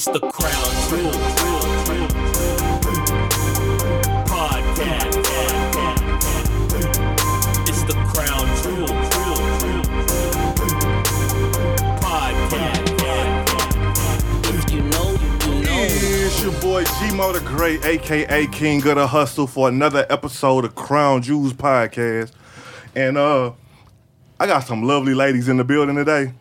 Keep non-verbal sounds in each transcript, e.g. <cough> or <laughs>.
It's the Crown Jewel podcast. It's the Crown Jewel podcast. If you know, you know. It's your boy G-Mo the Great, aka King of the Hustle, for another episode of Crown Jewels Podcast. And uh I got some lovely ladies in the building today.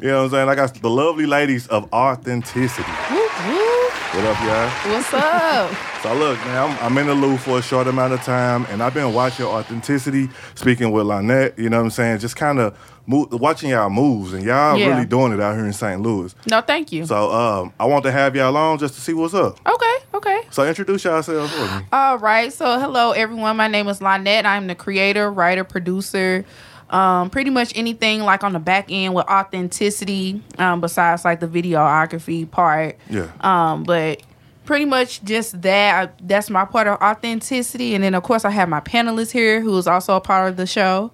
You know what I'm saying? I got the lovely ladies of authenticity. What up, y'all? What's up? <laughs> So look, man, I'm, I'm in the loop for a short amount of time, and I've been watching authenticity, speaking with Lynette. You know what I'm saying? Just kind of watching y'all moves, and y'all Yeah. really doing it out here in St. Louis. No, thank you. So um, I want to have y'all on just to see what's up. okay, okay. So introduce yourselves for me. All right. So, hello, everyone. My name is Lynette. I'm the creator, writer, producer. Um, pretty much anything like on the back end with authenticity, um, besides like the videography part. Yeah. Um, but pretty much just that. I, that's my part of authenticity. And then, of course, I have my panelist here who is also a part of the show.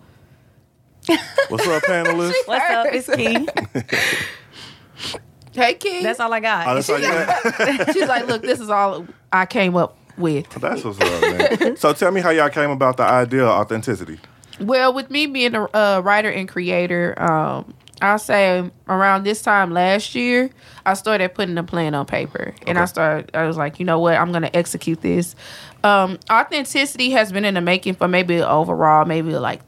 <laughs> What's up, panelists? <laughs> What's up? It's Key. <laughs> Hey, King. That's all I got. Oh, that's all you got? She's like, look, this is all I came up with. That's what's up, man. So tell me how y'all came about the idea of authenticity. Well, with me being a uh, writer and creator, um, I'll say around this time last year, I started putting the plan on paper, and I started. I was like, you know what, I'm gonna execute this. Um, authenticity has been in the making for maybe overall, maybe like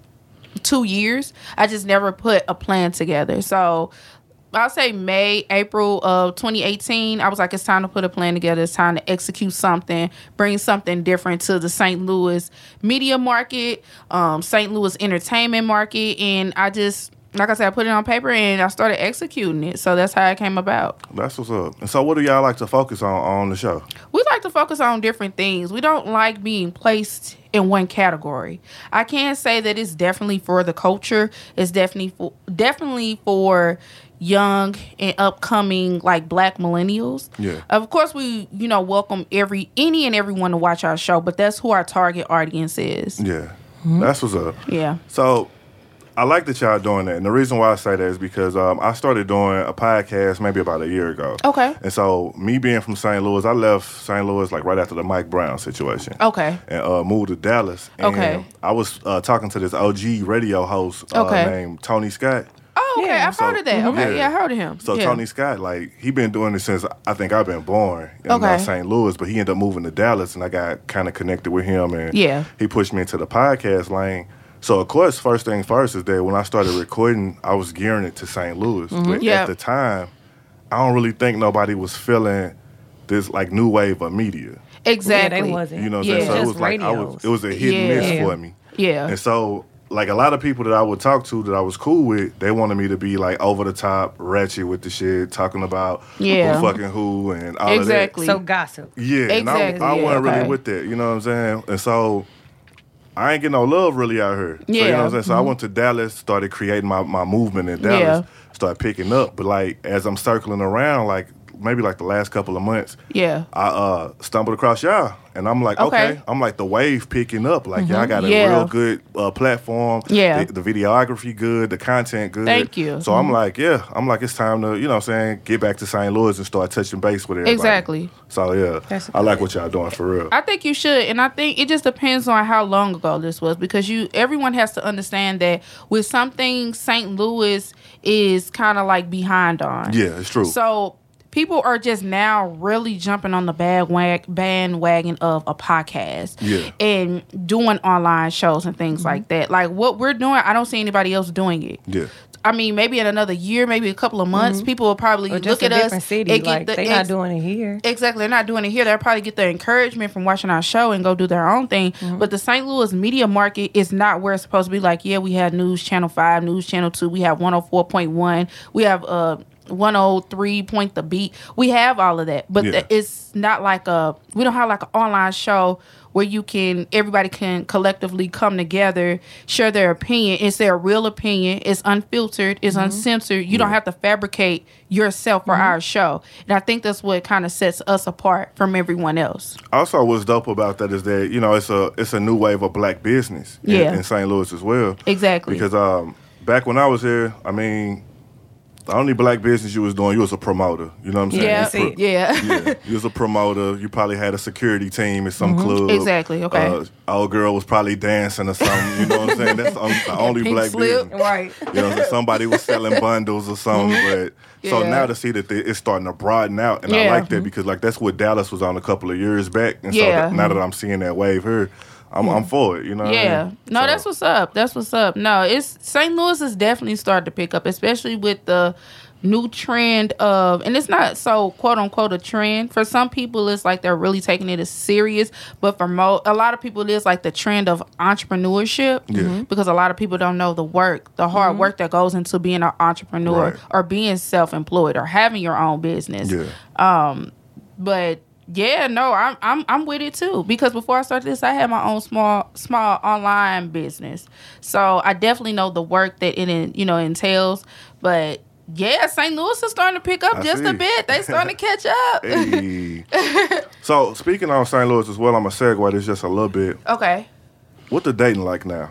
two years. I just never put a plan together. So I'll say May, April of 2018. I was like, it's time to put a plan together. It's time to execute something, bring something different to the St. Louis media market, um, St. Louis entertainment market. And I just, like I said, I put it on paper and I started executing it. So that's how it came about. That's what's up. And so what do y'all like to focus on on the show? we like to focus on different things. We don't like being placed in one category. I can say that it's definitely for the culture. It's definitely for definitely for young and upcoming like black millennials. Yeah. Of course we, you know, welcome every any and everyone to watch our show, but that's who our target audience is. Yeah. Mm-hmm. That's what's up. Yeah. So I like that y'all doing that. And the reason why I say that is because um, I started doing a podcast maybe about a year ago. Okay. And so me being from St. Louis, I left St. Louis like right after the Mike Brown situation. Okay. and uh, moved to Dallas. And Okay. I was uh, talking to this OG radio host uh, Okay. named Tony Scott. Oh, okay. Yeah. I've heard of that. Okay. yeah. Yeah, I heard of him. So yeah. Tony Scott, like he been doing this since I think I've been born in uh, Okay. St. Louis, but he ended up moving to Dallas, and I got kind of connected with him, and Yeah. he pushed me into the podcast lane. So of course, first thing first is that when I started recording, I was gearing it to St. Louis, Mm-hmm. Yeah. at the time, I don't really think nobody was feeling this like new wave of media. Exactly. Yeah, they wasn't. You know what Yeah. I'm saying? So it Just was like I was, it was a hit and miss for me. Yeah. And so, like a lot of people that I would talk to that I was cool with, they wanted me to be like over the top, ratchet with the shit, talking about Yeah. who fucking who and all Exactly. So gossip. of that. Yeah, Exactly, and I, I yeah, wasn't okay. really with that. You know what I'm saying? And so. I ain't getting no love really out here. So, you know Yeah. what I'm saying? So I mm-hmm. went to Dallas, started creating my, my movement in Dallas, Yeah. started picking up. But like as I'm circling around, like maybe like the last couple of months, yeah. I uh, stumbled across y'all, and I'm like, okay. Okay. I'm like the wave picking up. Like y'all got a Yeah. real good uh, platform. Yeah. the, the videography good, the content good. Thank you. So I'm like, yeah, I'm like, it's time to, you know, what I'm saying, get back to St. Louis and start touching base with everybody. Exactly. So yeah, That's I like what y'all doing for real. I think you should, and I think it just depends on how long ago this was because you everyone has to understand that with something St. Louis is kind of like behind on. yeah, it's true. So people are just now really jumping on the bandwag- bandwagon of a podcast Yeah. and doing online shows and things like Mm-hmm. that. Like what we're doing, I don't see anybody else doing it. yeah, I mean, maybe in another year, maybe a couple of months, people will probably Or Mm-hmm. just look a at us different city. and get Like the they not ex- doing it here. Exactly. They're not doing it here. They'll probably get the encouragement from watching our show and go do their own thing. Mm-hmm. But the St. Louis media market is not where it's supposed to be. Like, yeah, we have News Channel 5, News Channel 2, we have 104.1, we have uh 103 point the beat. We have all of that. But Yeah. the- it's not like a we don't have like an online show where you can everybody can collectively come together, share their opinion. It's their real opinion. It's unfiltered. It's uncensored. You don't have to fabricate yourself for our show. And I think that's what kind of sets us apart from everyone else. Also, what's dope about that is that you know it's a it's a new wave of black business in, in St. Louis as well. Exactly. Because um, back when I was here, I mean, the only black business you was doing, you was a promoter. You know what I'm saying? Yeah, that's yeah. <laughs> yeah, you was a promoter. You probably had a security team at some club. Mm-hmm. Exactly, okay. Uh, old girl was probably dancing or something. You know what I'm saying? That's the only, the <laughs> only pink black slip. business. Right. You know, what I'm saying? somebody was selling <laughs> bundles or something. But so Yeah. now to see that they, it's starting to broaden out, and I like that because like that's what Dallas was on a couple of years back. And so Yeah. that, now that I'm seeing that wave here, I'm, I'm for it. You know? what I Yeah. mean? No, So- that's what's up. That's what's up. No, it's St. Louis is definitely starting to pick up, especially with the new trend of and it's not so quote unquote a trend. For some people it's like they're really taking it as serious, but for mo a lot of people it is like the trend of entrepreneurship. Yeah. Mhm. Because a lot of people don't know the work, the hard work that goes into being an entrepreneur Right. or being self employed or having your own business Yeah. but yeah, no, I'm I'm I'm with it too because before I started this, I had my own small small online business, so I definitely know the work that it in, you know entails. But yeah, St. Louis is starting to pick up I just a bit. They starting to <laughs> catch up. Hey. so speaking on St. Louis as well, I'm gonna segue this just a little bit. okay, What the dating like now?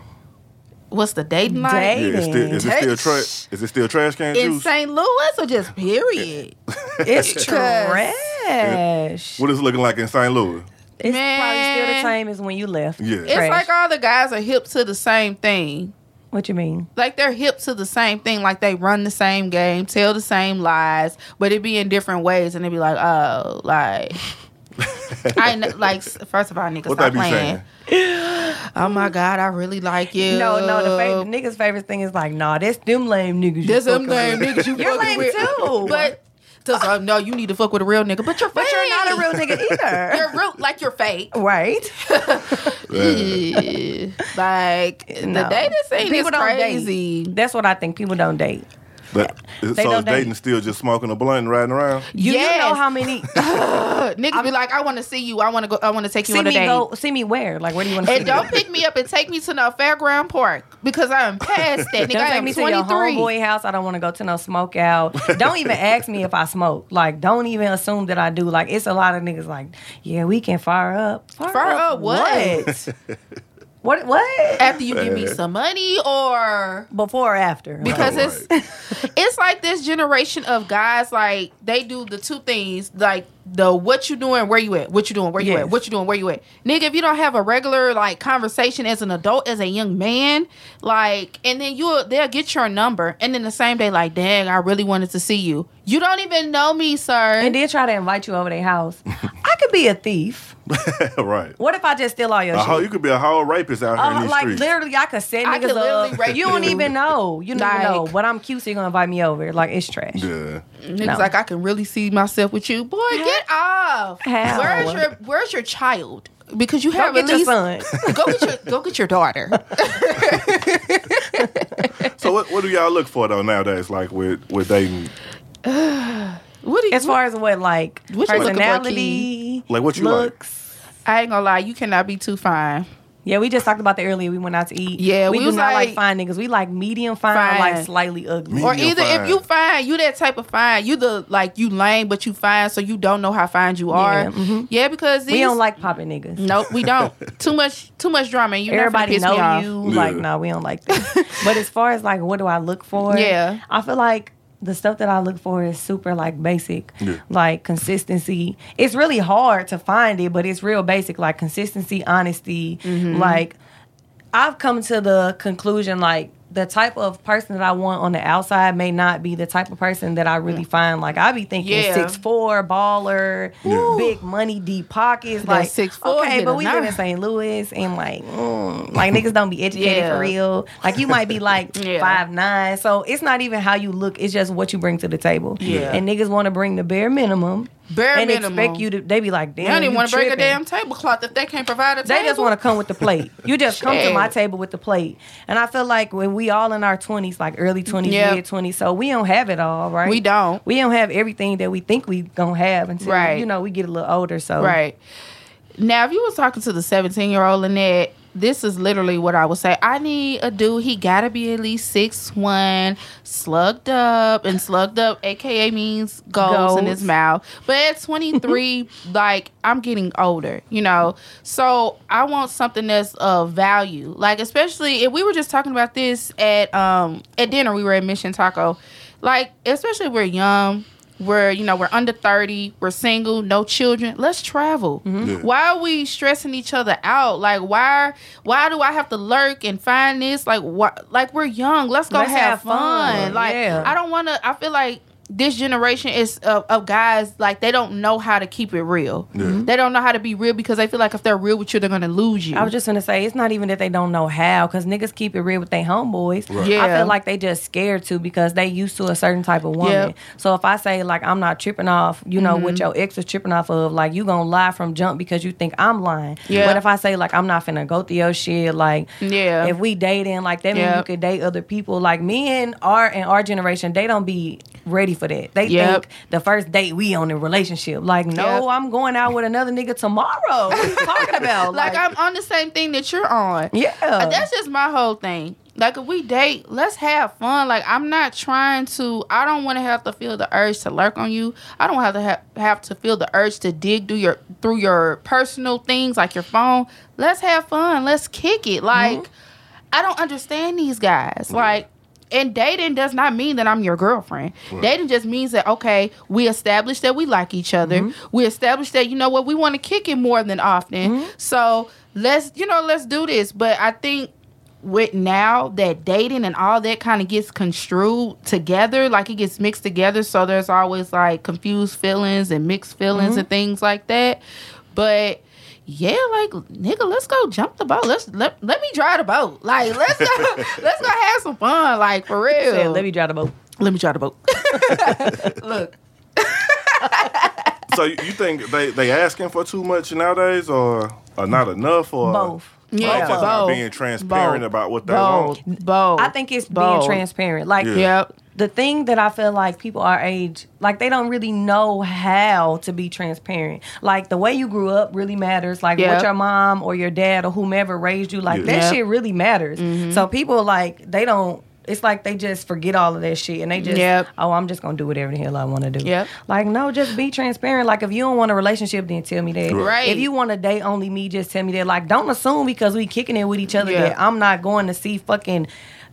What's the dating like Date. Yeah, is, still, is it still tra- Hey. is it still trash can in juice? St. Louis or just period? <laughs> It's Because- trash. What is it looking like in St. Louis? It's probably still the same as when you left. Yeah. It's Trash. like all the guys are hip to the same thing. What you mean? like they're hip to the same thing, like they run the same game, tell the same lies, but it be in different ways, and they be like, oh, like. I kn- like first of all, niggas What stop playing. Oh my god, I really like you. No, no. The, fa- the niggas' favorite thing is like, nah, that's them lame niggas. you There's some fucking lame with. niggas you You're lame with. too. But just, uh, no, you need to fuck with a real nigga. But you're But you're not a real nigga either. <laughs> You're real, like you're fake. right? <laughs> Yeah. like the No. dating scene is People don't date. crazy. That's what I think. People don't date. But, so They is don't date. dating still just smoking a blunt and riding around? You, you Yes. know how many? <laughs> Niggas be like, I want to see you. I want to go. I want to take you see on a me date. go. See me where? Like, where do you want to see And don't pick me up and take me to no fairground park because I am past that. <laughs> Nigga, Don't I take am me to your 23. homeboy house. I don't want to go to no smoke out. don't even <laughs> ask me if I smoke. Like, don't even assume that I do. Like, it's a lot of niggas like, yeah, we can fire up. Fire, Fire up what? What? What? After you give me some money or Before or after? because it's <laughs> it's like this generation of guys like they do the two things like the what you doing where you at what you doing where you Yes. at what you doing where you at nigga if you don't have a regular like conversation as an adult as a young man like and then you'll they'll get your number and then the same day like dang I really wanted to see you you don't even know me sir and then try to invite you over their house. I could be a thief. <laughs> right. What if I just steal all your A shit? hoe, you could be a whole rapist out here in Uh, these like streets. literally, I could set I niggas could literally up. rape You don't even know. You don't Like- even know. But I'm cute, so you're gonna invite me over. Like it's trash. Yeah. Niggas No. like I can really see myself with you, boy. Get off. How? Where's your Where's your child? Because you Go have get at your least son. <laughs> go get your go get your daughter. So what, what do y'all look for though nowadays? Like with with dating, <sighs> What do you? As far as what like What you looking for, personality, Like, what you like? looks. I ain't gonna lie, you cannot be too fine. Yeah, we just talked about that earlier. We went out to eat. Yeah, we, we do was not like, like- fine niggas. We like medium fine, or like slightly ugly. Me- Or Medium either fine. if you fine, you that type of fine. You the like you lame, but you fine, so you don't know how fine you are. Yeah, mhm. Yeah, because we don't like popping niggas. Nope, we don't. <laughs> too much, too much drama. You Everybody piss me know you. Yeah. Like, no, we don't like that. but as far as like, what do I look for? <laughs> Yeah. I feel like the stuff that I look for is super like basic, Yeah. like consistency. It's really hard to find it, but it's real basic, like consistency, honesty. Mm-hmm. Like, I've come to the conclusion like the type of person that I want on the outside may not be the type of person that I really find. Like I be thinking Yeah. six four baller, Yeah. big money, deep pockets. That Like 6'4" okay, but we live in. St. Louis and like mm, like niggas don't be educated Yeah. for real. Like you might be like <laughs> Yeah. five nine, so it's not even how you look. It's just what you bring to the table. Yeah. and niggas want to bring the bare minimum. Bare and minimum. expect you to. They be like, They damn, don't even want to bring a tripping." damn tablecloth if they can't provide a They table. just want to come with the plate. You just come to my table with the plate. And I feel like when we all in our 20s, like early 20s, Yep. mid 20s, so we don't have it all, right? We don't. We don't have everything that we think we going to have until, Right. you know, we get a little older. So, Right. Now, if you was talking to the 17 year old Lynette, this is literally what I would say. I need a dude. He gotta be at least six one, slugged up, and slugged up, aka means goals in his mouth. But at 23, <laughs> like I'm getting older, you know. So I want something that's of value. Like especially if we were just talking about this at um at dinner, we were at Mission Taco. like especially if we're young we're you know we're under 30 we're single no children let's travel Mm-hmm. Yeah. why are we stressing each other out like why why do i have to lurk and find this like what like we're young let's go Let's have, have fun. fun. like Yeah. i don't want to i feel like this generation is of, of guys like they don't know how to keep it real Yeah. they don't know how to be real because they feel like if they're real with you they're gonna lose you I was just gonna say it's not even that they don't know how, because niggas keep it real with their homeboys. Right. Yeah. I feel like they just scared to because they used to a certain type of woman. Yep. So if I say like I'm not tripping off, you know, Mm-hmm. what your ex was tripping off of, like you gonna lie from jump because you think I'm lying. Yeah. But if I say like I'm not finna go through your shit, like Yeah. if we dating, like that mean Yep. you could date other people. Like me and our and our generation, they don't be ready for that. They Yep. think the first date we on a relationship. Like no, Yep. I'm going out with another nigga tomorrow. What are you talking <laughs> about? like i'm on the same thing that you're on Yeah. Uh, That's just my whole thing. Like if we date, let's have fun. Like I'm not trying to. I don't want to have to feel the urge to lurk on you. I don't have to have, have to feel the urge to dig through your through your personal things like your phone. Let's have fun. Let's kick it. Like I don't understand these guys. Like. And dating does not mean that I'm your girlfriend. Dating just means that okay, we established that we like each other. Mm-hmm. We established that you know what we want to kick it more than often. Mm-hmm. So let's you know let's do this. But I think with now that dating and all that kind of gets construed together, like it gets mixed together. So there's always like confused feelings and mixed feelings mm-hmm. and things like that. But yeah, like nigga, let's go jump the boat. Let's let, let me drive the boat. Like let's go <laughs> let's go have some fun. Like for real. Said, let me drive the boat. let me drive the boat. <laughs> Look, So you you think they they asking for too much nowadays, or or not enough, or Both. Yeah, Or just not being transparent Both. about what they both, want? both. I think it's Both. being transparent. Like Yeah. Yep. the thing that I feel like people our age, like they don't really know how to be transparent. Like the way you grew up really matters. Like Yep. what your mom or your dad or whomever raised you, like Yeah. that Yep. shit really matters. Mm-hmm. So people like they don't. It's like they just forget all of that shit and they just, Yep. oh, I'm just gonna do whatever the hell I want to do. Yep. Like no, just be transparent. Like if you don't want a relationship, then tell me that. Right. If you want to date only me, just tell me that. Like don't assume because we kicking it with each other Yeah. that I'm not going to see fucking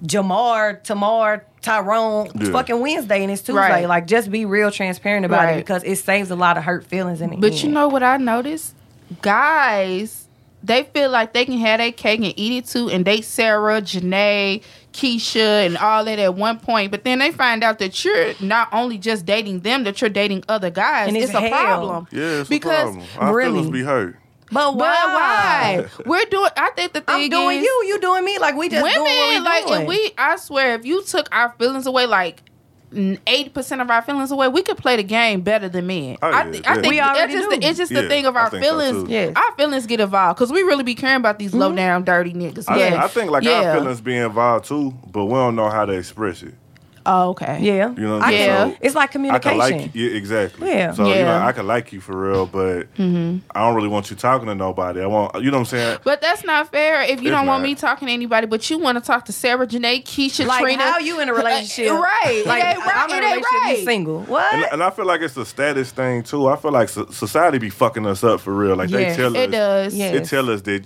Jamar, Tamar, Tyrone Yeah. fucking Wednesday and it's Tuesday. Right. Like just be real transparent about Right. it because it saves a lot of hurt feelings in the But end. you know what I noticed? Guys, they feel like they can have their cake and eat it too, and date Sarah, Janae, Keisha, and all that at one point. But then they find out that you're not only just dating them, that you're dating other guys. And it's, it's a hell. problem. Yeah, it's because a problem. Our really- feelings be hurt. but but why? We're doing. I think the thing is. I'm doing is, you, you doing me. Like we just women doing what we like doing. and we i swear if you took our feelings away like 80% of our feelings away we could play the game better than men Oh, I, yeah, I think We that's already just the, it's just Yeah, the thing of our think so, feelings. Yes. our feelings get involved because we really be caring about these Mm-hmm. low down dirty niggas I, yeah I think like Yeah. our feelings be involved too, but we don't know how to express it. Oh, okay yeah, You know what I I'm saying? can- Yeah. it's like communication. I communication. can like you, yeah, exactly. Yeah. So you know, I can like you for real, but mm-hmm. I don't really want you talking to nobody. I want, you know what I'm saying? but that's not fair if you It's don't want me talking to anybody but you want to talk to Sarah Janae Keisha like Trina how you in a uh, relationship? right Like it ain't right I'm in a ain't relationship, you single. What? And, and I feel like it's a status thing too. I feel like so- society be fucking us up for real. Like Yes. they tell us, it does Yeah. they tell us that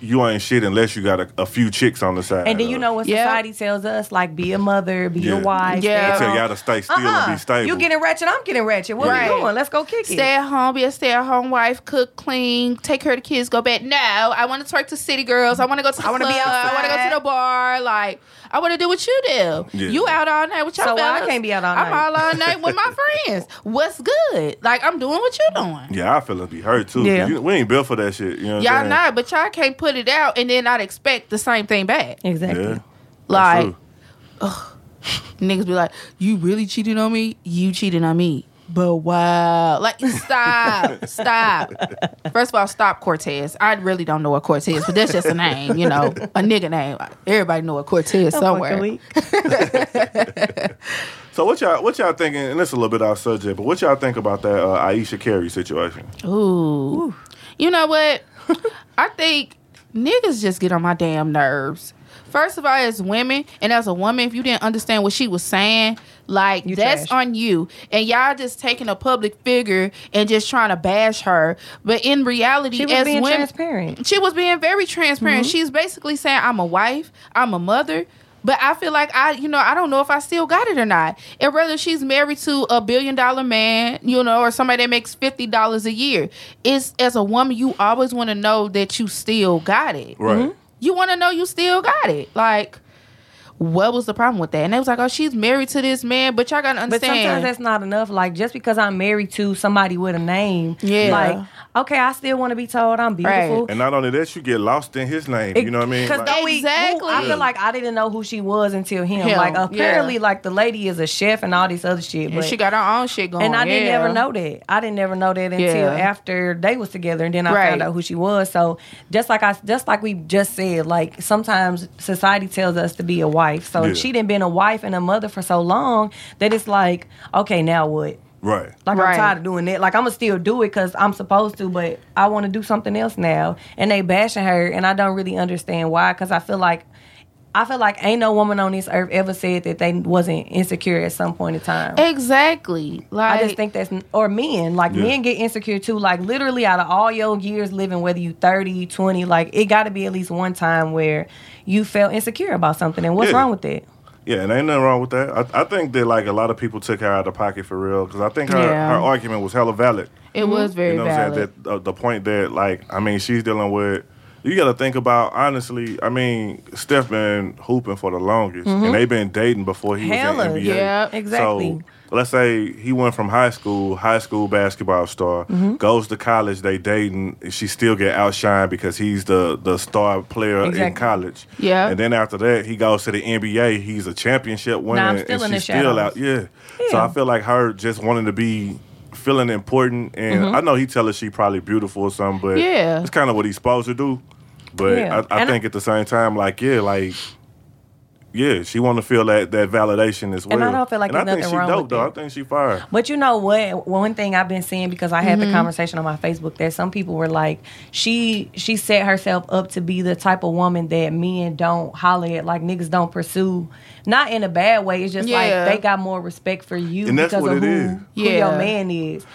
you ain't shit unless you got a, a few chicks on the side. and then you know what Yeah. society tells us? Like be a mother, be Yeah. a wife. Yeah. they tell y'all to stay still and Uh-uh. be stable. You getting ratchet? I'm getting ratchet. What Right. are you doing? Let's go kick it. Stay at home, be a stay at home wife, cook, clean, take care of the kids, go bed. No, I want to twerk to city girls. I want to go to the I wanna club. be I want to go to the bar. Like, I want to do what you do. Yeah. You out all night with your So why I can't be out all night. I'm night? all all night with my <laughs> friends. What's good? Like, I'm doing what you're doing. yeah, our feelings be hurt too. Yeah. You- we ain't built for that shit. You know what Y'all I'm saying? not, but y'all can't put it out and then not expect the same thing back. Exactly. Yeah. Like, That's <laughs> niggas be like, you really cheated on me? You cheated on me. But wow. Like, stop. <laughs> stop. First of all, stop Cortez. I really don't know what Cortez, but that's just a name, you know, a nigga name. Everybody know a Cortez somewhere. <laughs> So what y'all what y'all thinking? And this is a little bit off subject, but what y'all think about that uh, Aisha Curry situation? Ooh. You know what? I think niggas just get on my damn nerves. First of all, as women, and as a woman, if you didn't understand what she was saying, like You that's trash. on you. And y'all just taking a public figure and just trying to bash her. But in reality, She was as being women, transparent. she was being very transparent. Mm-hmm. She's basically saying, I'm a wife, I'm a mother, But I feel like I, you know, I don't know if I still got it or not. And whether she's married to a billion dollar man, you know, or somebody that makes fifty dollars a year, it's as a woman, you always want to know that you still got it. Right. Mm-hmm. You want to know you still got it. Like, what was the problem with that? And they was like, oh, she's married to this man, but y'all gotta understand. But understand. sometimes that's not enough. Like just because I'm married to somebody with a name, Yeah. Like okay, I still want to be told I'm beautiful. Right. And not only that, you get lost in his name. You know what I mean? Because Like- Exactly. I feel like I didn't know who she was until him. Him, Like yeah. apparently, like the lady is a chef and all this other shit. and But she got her own shit going. and I didn't ever know that. I didn't ever know that until Yeah. after they was together, and then I Right. found out who she was. So just like I, just like we just said, like sometimes society tells us to be a wife. So Yeah. she didn't been a wife and a mother for so long that it's like, okay, now what? Right. Like Right. I'm tired of doing that. Like I'm gonna still do it because I'm supposed to, but I want to do something else now. And they bashing her, and I don't really understand why. Because I feel like, I feel like ain't no woman on this earth ever said that they wasn't insecure at some point in time. Exactly. Like I just think that's or men like Yeah. men get insecure too. Like literally out of all your years living, whether you 30, 20, like it got to be at least one time where you felt insecure about something. And what's Yeah. wrong with that? Yeah, and ain't nothing wrong with that. I, I think that like a lot of people took her out of pocket for real because I think her, Yeah. her argument was hella valid. it was very you know what I'm saying? That uh, the point that like I mean she's dealing with. You got to think about honestly. I mean, Steph been hooping for the longest, and they been dating before he Hella, was in NBA. yeah, exactly. So let's say he went from high school, high school basketball star, Mm-hmm. goes to college, they dating. She still get outshined because he's the the star player in college. Yeah. and then after that, he goes to the NBA. He's a championship winner, I'm still and she's still out. Yeah. So I feel like her just wanting to be feeling important, and I know he tell her she probably beautiful or something, but Mm-hmm. Yeah. it's kind of what he's supposed to do. But Yeah. I, I And I- think at the same time, like yeah, like. Yeah, she want to feel that, that validation as well. And I don't feel like and I there's think nothing she wrong dope with though. that. I think she fire. But you know what? One thing I've been seeing because I had the mm-hmm. conversation on my Facebook that some people were like, she she set herself up to be the type of woman that men don't holler at, like niggas don't pursue. Not in a bad way. It's just Yeah. like they got more respect for you And that's because what of it who, is. who Yeah. your man is.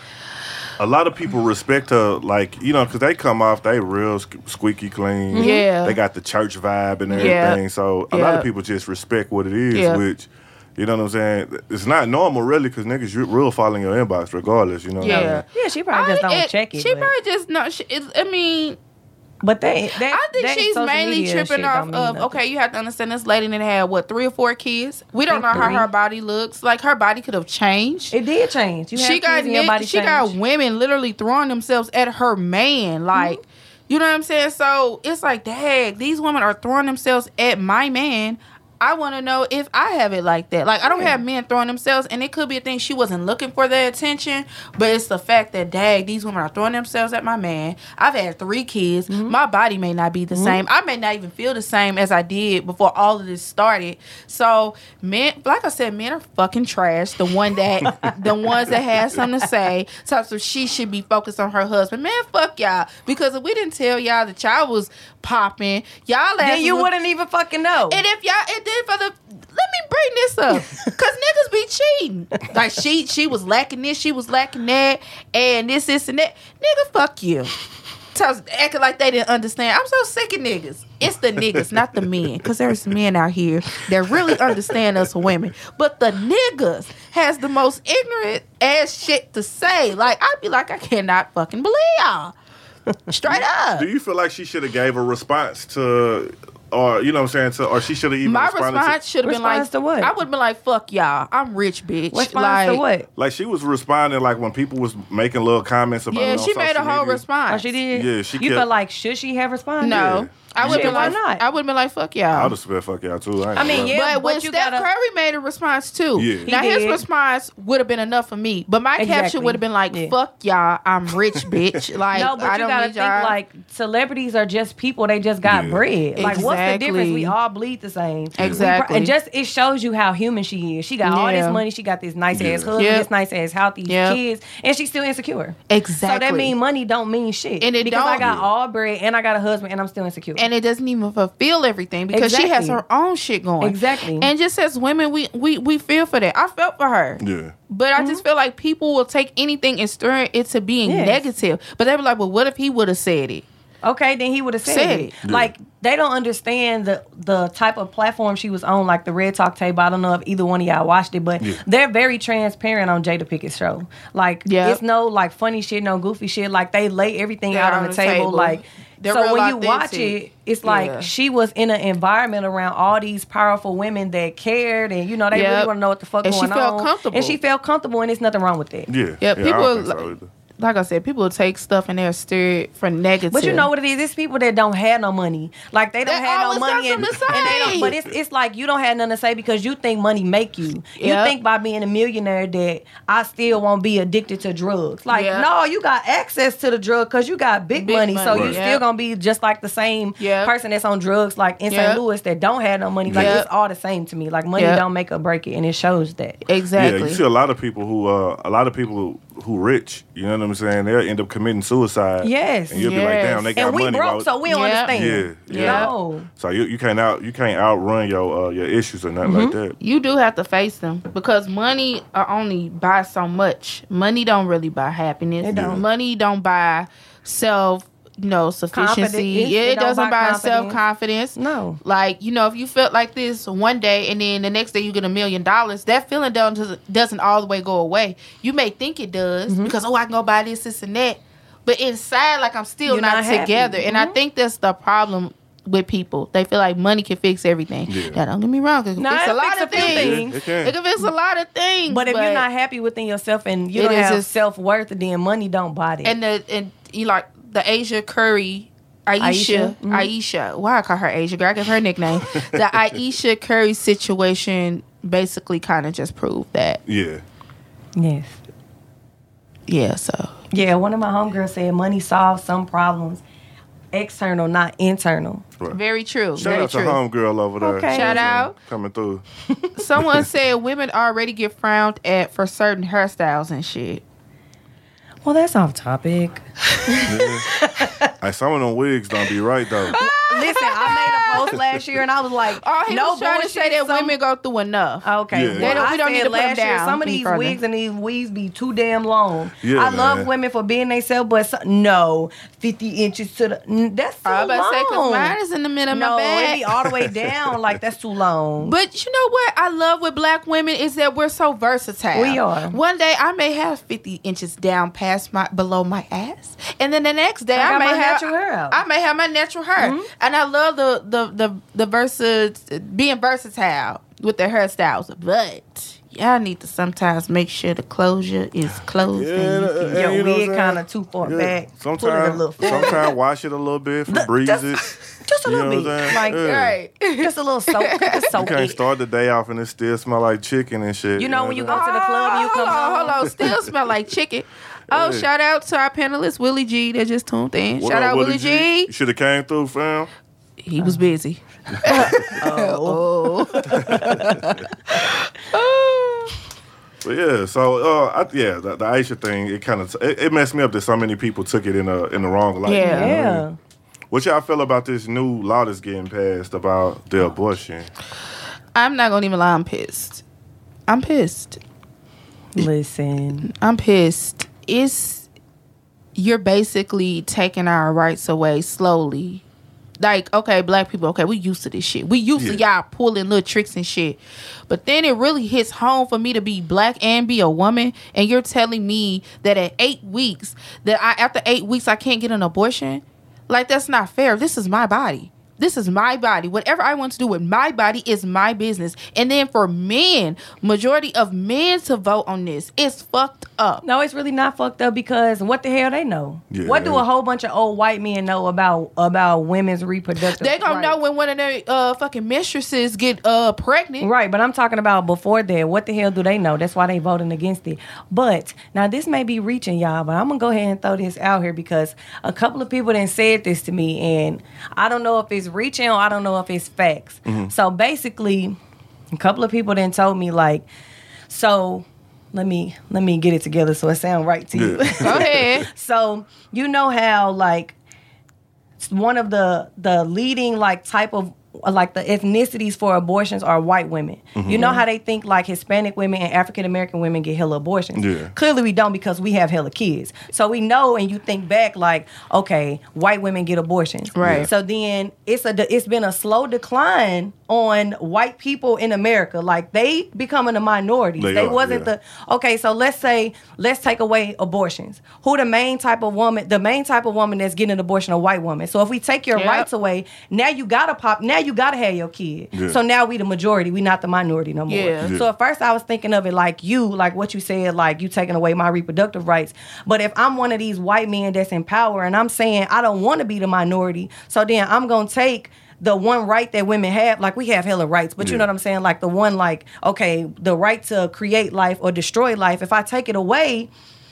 A lot of people respect her, like you know, because they come off they real squeaky clean. Mm-hmm. Yeah. they got the church vibe and everything. Yeah. everything. So a lot of people just respect what it is, Yeah. which. You know what I'm saying? It's not normal, really, because niggas you real fall in your inbox regardless. You know. what I Yeah. mean? Yeah, she probably just I- don't it- check it. She but, probably just not. She, it's, I mean, but that I think she's mainly tripping off of. nothing. Okay, you have to understand this lady that had what three or four kids. We don't know think how her body looks. Like her body could have changed. It did change. You she got kids and your body she got women literally throwing themselves at her man. Like, Mm-hmm. you know what I'm saying? So it's like, dang, these women are throwing themselves at my man. I want to know if I have it like that. Like, I don't have men throwing themselves, and it could be a thing she wasn't looking for their attention, but it's the fact that, dang, these women are throwing themselves at my man. I've had three kids. Mm-hmm. My body may not be the same. I may not even feel the same as I did before all of this started. So, men, like I said, men are fucking trash. The one that, <laughs> the ones that have something to say. So, so she should be focused on her husband. Man, fuck y'all. Because if we didn't tell y'all that y'all was popping, y'all Then you wouldn't even fucking know. and if y'all, and then for the, let me bring this up, <laughs> cause niggas be cheating. Like she, she was lacking this, she was lacking that, and this, this, and that. Nigga, fuck you. Tells acting like they didn't understand. I'm so sick of niggas. It's the niggas, not the men, cause there's men out here that really understand us women. But the niggas has the most ignorant ass shit to say. Like I'd be like, I cannot fucking believe y'all. <laughs> Straight up. Do you feel like she should have gave a response to, or you know what I'm saying, to, or she should have even My responded response should have been like, to what? I would have been like, "Fuck y'all, I'm rich, bitch." Response like, to what? like she was responding like when people was making little comments about. Yeah, it on she made a whole media. response. Oh, she did. Yeah, she You kept- feel like should she have responded? No, Yeah. I would have Shit, been why like, not? I would have been like, "Fuck y'all." I would have spelled fuck y'all too. I, I mean, yeah. but when but you Steph gotta- Curry made a response too, Yeah. now He his did. response would have been enough for me. But my caption would have been like, Yeah. "Fuck y'all, I'm rich, <laughs> bitch." Like, no, but I you don't gotta think y'all. like celebrities are just people. They just got Yeah. bread. Like, what's the difference? We all bleed the same. Exactly. pro- And just it shows you how human she is. She got all this money. She got this nice ass husband, Yep. this nice ass healthy Yep. kids, and she's still insecure. exactly. So that mean money don't mean shit. And it because I got all bread and I got a husband and I'm still insecure. And it doesn't even fulfill everything because she has her own shit going. Exactly. And just as women, we we we feel for that. I felt for her. yeah. But I just mm-hmm. feel like people will take anything and stir it to being Yes. negative. But they be like, well, what if he would have said it? Okay, then he would have said, Said it. it. Like they don't understand the the type of platform she was on, like the Red Talk table. I don't know if either one of y'all watched it, but Yeah. they're very transparent on Jada Pinkett's show. Like Yep. it's no like funny shit, no goofy shit. Like they lay everything out on the, table. Like They're so real when you watch it, it's like Yeah. she was in an environment around all these powerful women that cared, and you know they really want to know what the fuck And she felt on. comfortable. and she felt comfortable, and there's nothing wrong with that. Yeah. Yeah, I people don't think like- so either. like I said, people take stuff and they'll steer it for negative. But you know what it is? It's people that don't have no money. Like they don't They have no money, and, and they don't. But it's it's like you don't have nothing to say because you think money make you. You Yep. think by being a millionaire that I still won't be addicted to drugs. Like Yep. no, you got access to the drug because you got big, Big money, so money. you Right. still gonna be just like the same Yep. person that's on drugs, like in Yep. St. Louis that don't have no money. Like Yep. it's all the same to me. Like money Yep. don't make or break it, and it shows that. exactly. Yeah, you see a lot of people who uh a lot of people who, who rich, you know what I'm saying? They'll end up committing suicide. Yes. And you'll be like, damn, they got And we money. broke, why- so we don't Yep. understand. Yeah, yeah. No. So you, you can't out you can't outrun your uh, your issues or nothing like Mm-hmm. that. you do have to face them because money are only buy so much. Money don't really buy happiness. It don't. Money don't buy self, you know, Confidence. sufficiency. Yeah, It it, doesn't buy buy, self confidence. No. Like you know, if you felt like this one day and then the next day you get a million dollars, that feeling doesn't doesn't all the way go away. You may think it does Mm-hmm. because oh, I can go buy this, this, and that, but inside, like I'm still You're not, not happy. together. And I Mhm. think that's the problem with people. They feel like money can fix everything. Yeah. Now, don't get me wrong, it can Nah, fix a lot fix of things. things. It can. It can fix a lot of things. But if you're not happy within yourself and you don't have self worth, then money don't buy that. and the and you like the Asia Curry. Aisha, Aisha, Aisha, mhm. why I call her Asia? Girl, I give her a nickname. <laughs> the Aisha Curry situation basically kind of just proved that. Yeah. yes. Yeah, so Yeah, one of my homegirls said money solves some problems, external, not internal. Right. very true. Shout very out to true. homegirl over there. Okay. Shout out. Coming through. <laughs> <laughs> Someone said women already get frowned at for certain hairstyles and shit. Well, that's off topic. Like <laughs> some of them wigs don't be right though. Listen, I made a post last year and I was like, Oh, he no was trying to say that some- women go through enough. Okay, Yeah. well, They don't- I we don't said need to put 'em last year, down Some of these further. wigs and these weaves be too damn long. Yeah, I love man. women for being themselves, but so, no, fifty inches to the that's too I was about to say, 'cause long. mine is in the middle of no, my it back. be all the way <laughs> down. Like that's too long. But you know what I love with black women is that we're so versatile. We are. One day I may have 50 inches down past my below my ass, and then the next day I I, may have natural hair out. I may have my natural hair, Mhm. and I love the the the the versa being versatile with their hairstyles. But y'all need to sometimes make sure the closure is closed. Yeah, and you can- Your you know wig kind of too far Yeah. back. Put it a Sometimes, sometimes wash it a little bit, breeze just- it. <laughs> Just a You little bit, what I'm saying? like Yeah. right. <laughs> just a little soak, just You can't it. start the day off and it still smell like chicken and shit. You know when you go to the club and you come hold <laughs> on, home. hold on. Still smell like chicken. Oh, Hey. shout out to our panelist Willie G that just tuned in. What shout up, out Willie G. You should have came through, fam. He was busy. <laughs> oh. <laughs> But yeah, so uh, I, yeah, the, the Aisha thing, it kind of it, it messed me up that so many people took it in a in the wrong light. Yeah. you know I mean? Yeah. What y'all feel about this new law that's getting passed about the abortion? I'm not gonna even lie. I'm pissed. I'm pissed. Listen. I'm pissed. It's you're basically taking our rights away slowly. Like, okay, black people, okay, we used to this shit. We used to y'all pulling little tricks and shit. But then it really hits home for me to be black and be a woman, and you're telling me that at eight weeks, that I after eight weeks I can't get an abortion? Like that's not fair. This is my body. This is my body. Whatever I want to do with my body is my business. And then for men, majority of men to vote on this, it's fucked up. No, it's really not fucked up because what the hell they know? Yeah. What do a whole bunch of old white men know about about women's reproductive? They gonna rights? know when one of their uh fucking mistresses get uh pregnant. Right, but I'm talking about before that. What the hell do they know? That's why they voting against it. But now this may be reaching y'all, but I'm gonna go ahead and throw this out here because a couple of people then said this to me, and I don't know if it's reaching or I don't know if it's facts. Mm-hmm. So basically, a couple of people then told me like, so let me let me get it together so it sound right to you. Yeah. <laughs> Go ahead. So you know how like one of the the leading like type of like the ethnicities for abortions are white women. You Mm-hmm. know how they think like Hispanic women and African American women get hella abortions. Yeah. Clearly we don't because we have hella kids. So we know and you think back like, okay, white women get abortions. Right. So then it's a it's been a slow decline on white people in America. Like they becoming a minority. They They, are, wasn't yeah. the okay. So let's say let's take away abortions. Who the main type of woman? The main type of woman that's getting an abortion, a white woman. So if we take your Yep. rights away, now you gotta pop. Now you gotta have your kid. Yeah. So now we the majority. We not the minority no more. Yeah. Yeah. So at first I was thinking of it like you, like what you said, like you taking away my reproductive rights. But if I'm one of these white men that's in power and I'm saying I don't want to be the minority, so then I'm gonna take the one right that women have, like we have hella rights, but you know what I'm saying? Like the one like, okay, the right to create life or destroy life. If I take it away,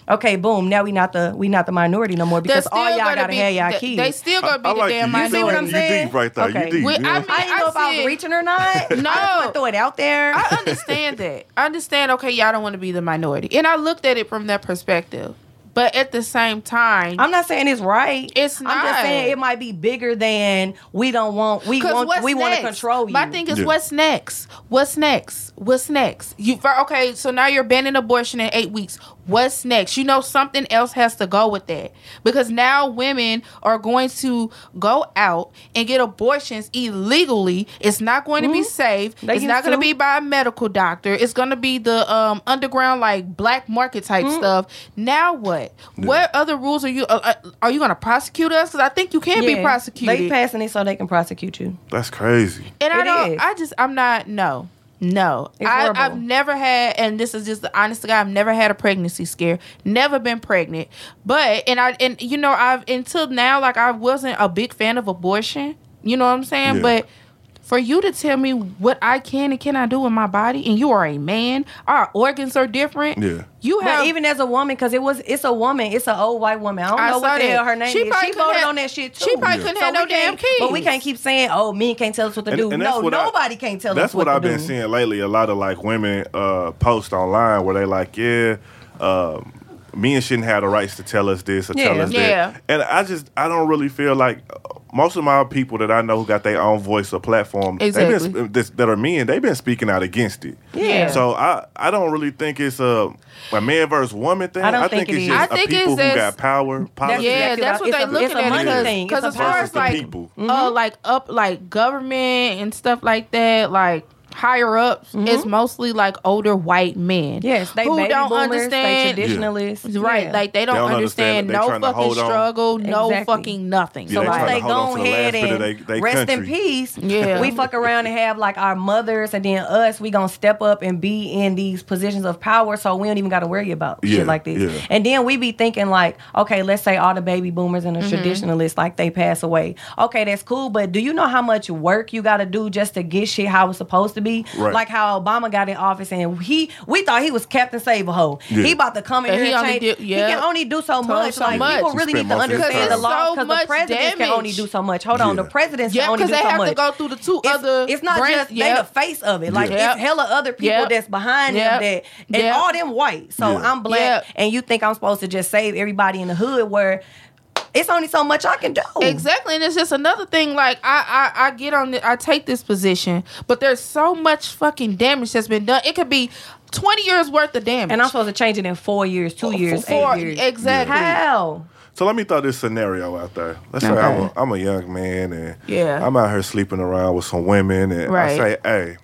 okay, boom, now we not the we not the minority no more because all y'all gotta be- have y'all they- kids. They still gonna be I the like damn you. You see what I'm minority. You saying? deep right there. Okay. You deep. We- you know? I mean- I didn't know if I see was it. reaching or not. <laughs> I just No. want to throw it out there. I understand that. I understand. Okay, y'all don't want to be the minority, and I looked at it from that perspective. But at the same time, I'm not saying it's right. It's I'm not. just saying it might be bigger than we don't want. We want. We want to control you. My thing is, Yeah. what's next? What's next? What's next? You for- okay? So now you're banning abortion in eight weeks. What's next? You know something else has to go with that because now women are going to go out and get abortions illegally. It's not going to be safe. Mm-hmm. They it's not going to to. be by a medical doctor. It's going to be the um, underground like black market type Mm. stuff. Now what? What other rules are you uh, uh, are you going to prosecute us? Because I think you can be prosecuted. They passing it so they can prosecute you. That's crazy. And I don't. is. I just. I'm not. No. No. I, I've never had, and this is just the honest God. I've never had a pregnancy scare. Never been pregnant. But and I and you know I've until now like I wasn't a big fan of abortion. You know what I'm saying? Yeah. But for you to tell me what I can and cannot do with my body, and you are a man, our organs are different. Yeah. You have But even as a woman, because it was, it's a woman, it's an old white woman. I don't I know what the hell her name She is. probably She couldn't voted have- on that shit too. she probably couldn't have no damn can't- But we can't keep saying, "Oh, men can't tell us what to And- do." and no, what I- nobody can't tell That's us what, what, I've to been do. seeing lately. A lot of like women uh, post online where they like, yeah, um, men shouldn't have the rights to tell us this or tell us Yeah. that. And I just I don't really feel like most of my people that I know who got their own voice or platform, they've been Exactly. this, that are men, they've been speaking out against it. Yeah. So I I don't really think it's a a man versus woman thing. I don't think think it's is. just I a think people it's who got power. politics. Yeah, that's what they're looking it's a at money because thing. It's because a as far versus as the like people. uh like up like government and stuff like that like higher ups it's mostly like older white men Yes, they who baby don't boomers, understand they traditionalists. right Yeah. like they don't, don't understand, understand. No fucking hold on. struggle no Exactly. fucking nothing Yeah, So they once trying to they go ahead last bit of and they- they rest in peace, Yeah. we fuck around and have like our mothers and then us, we gonna step up and be in these positions of power so we don't even gotta worry about Yeah, shit like this. yeah. And then we be thinking like, okay, let's say all the baby boomers and the Mm-hmm. traditionalists like they pass away. Okay, that's cool, but do you know how much work you gotta do just to get shit how it's supposed to be? Right. Like how Obama got in office and he we thought he was Captain Save a Hoe. Yeah. He about to come in And here he and only change. did- He can only do so much. so like much. people really need to most of understand the time. law So because the president presidents can only do so much. Hold on, Yeah. the president yeah can only do so much. because do they have to go through the two it's, other it's not branch- just they the face of it. Like Yep. it's hella other people Yep. that's behind Yep. them that and Yep. all them white. So I'm black and you think I'm supposed to just save everybody in the hood where it's only so much I can do. Exactly, and it's just another thing. Like I, I, I get on, the, I take this position, but there's so much fucking damage that's been done. It could be twenty years worth of damage, And I'm supposed to change it in four years, two years, Four- eight years. exactly. How? So let me throw this scenario out there. Let's say I'm a, I'm a young man and Yeah. I'm out here sleeping around with some women and Right. I say, hey,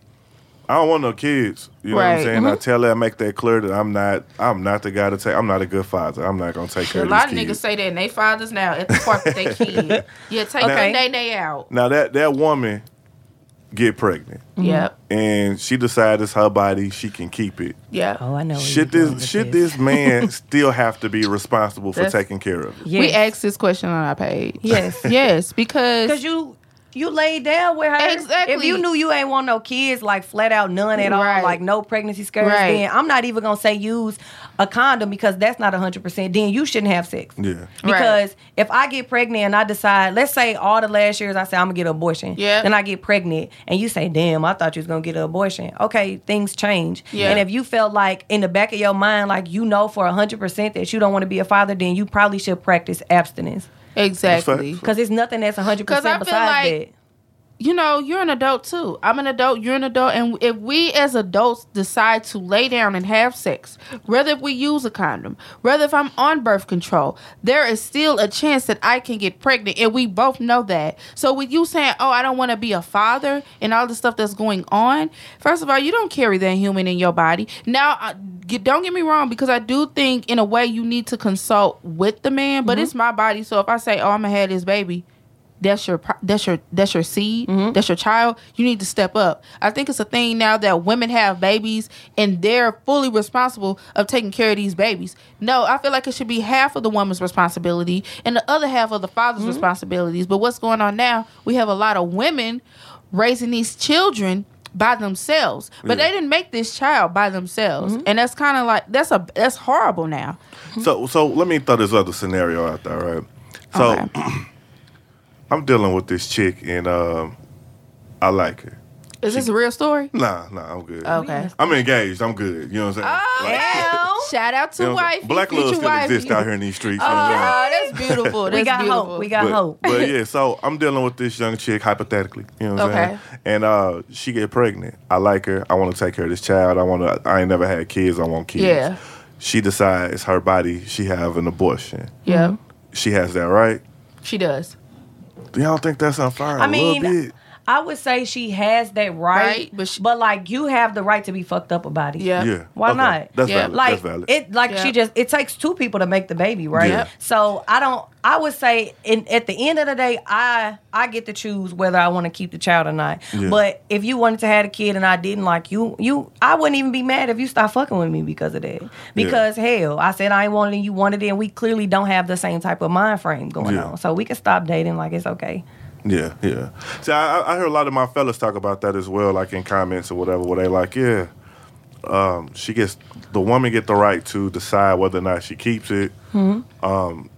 I don't want no kids. You know what I'm Right. saying? I mm-hmm. tell her, make that clear that I'm not I'm not the guy to take I'm not a good father. I'm not gonna take care of it. A of lot of niggas say that, and they fathers now at the park with their <laughs> kid. Yeah, take Okay. the day they out. Now that that woman get pregnant mm-hmm. Yep, and she decides it's her body, she can keep it. Yeah. Oh, I know. Should you're this should this man <laughs> still have to be responsible for That's- taking care of it? Yes. We asked this question on our page. Yes. yes, because <laughs> Because you you laid down with her. Exactly. If you knew you ain't want no kids, like flat out none at all, like no pregnancy scares, Right. then I'm not even gonna say use a condom because that's not hundred percent. Then you shouldn't have sex. Yeah. Because if I get pregnant and I decide, let's say all the last years I say I'm gonna get an abortion. Yeah. Then I get pregnant and you say, damn, I thought you was gonna get an abortion. Okay, things change. Yeah. And if you felt like in the back of your mind, like you know for hundred percent that you don't want to be a father, then you probably should practice abstinence. Exactly. Because it's nothing that's hundred 'Cause I percent feel like- that. You know, you're an adult too. I'm an adult, you're an adult. And if we as adults decide to lay down and have sex, whether if we use a condom, whether if I'm on birth control, there is still a chance that I can get pregnant. And we both know that. So with you saying, oh, I don't want to be a father and all the stuff that's going on, first of all, you don't carry that human in your body. Now, don't get me wrong, because I do think in a way you need to consult with the man, but mm-hmm. it's my body. So if I say, oh, I'm going to have this baby, that's your that's your that's your seed mm-hmm. that's your child you need to step up. I think it's a thing now that women have babies and they're fully responsible of taking care of these babies. No i feel like it should be half of the woman's responsibility and the other half of the father's mm-hmm. responsibilities. But what's going on now we have a lot of women raising these children by themselves. But Yeah. they didn't make this child by themselves. Mm-hmm. And that's kind of like that's a that's horrible now. So so let me throw this other scenario out there, right? So Okay. <clears throat> I'm dealing with this chick and um I like her. is this a real story Nah, nah, I'm good. okay I'm engaged. I'm good. You know what I'm saying? Oh, Like, yeah. <laughs> Shout out to you know what I'm saying? wife. Black love still exists out here in these streets. you know what I'm saying? Oh, that's beautiful. That's we got beautiful. hope. We got but, hope. but yeah, so I'm dealing with this young chick hypothetically. You know what I'm Okay. saying? And uh, she get pregnant. I like her. I want to take care of this child. I want to. I ain't never had kids. I want kids. Yeah. She decides her body. She have an abortion. Yeah, She has that right. she does. Do y'all think that's unfair? I little mean, bit? I would say she has that right, Right, but but, like you have the right to be fucked up about it. Yeah. Yeah. Why Okay. not? That's Yeah. valid. Like that's valid. it, like Yeah. she just it takes two people to make the baby, right? Yeah. So I don't. I would say, in, at the end of the day, I I get to choose whether I want to keep the child or not. Yeah. But if you wanted to have a kid and I didn't like you, you I wouldn't even be mad if you start fucking with me because of that. Because hell, I said I ain't wanted it, and you wanted it, and we clearly don't have the same type of mind frame going Yeah. on. So we can stop dating like it's okay. Yeah, yeah. See, I, I- hear a lot of my fellas talk about that as well, like in comments or whatever, where they like, yeah, um, she gets the woman get the right to decide whether or not she keeps it.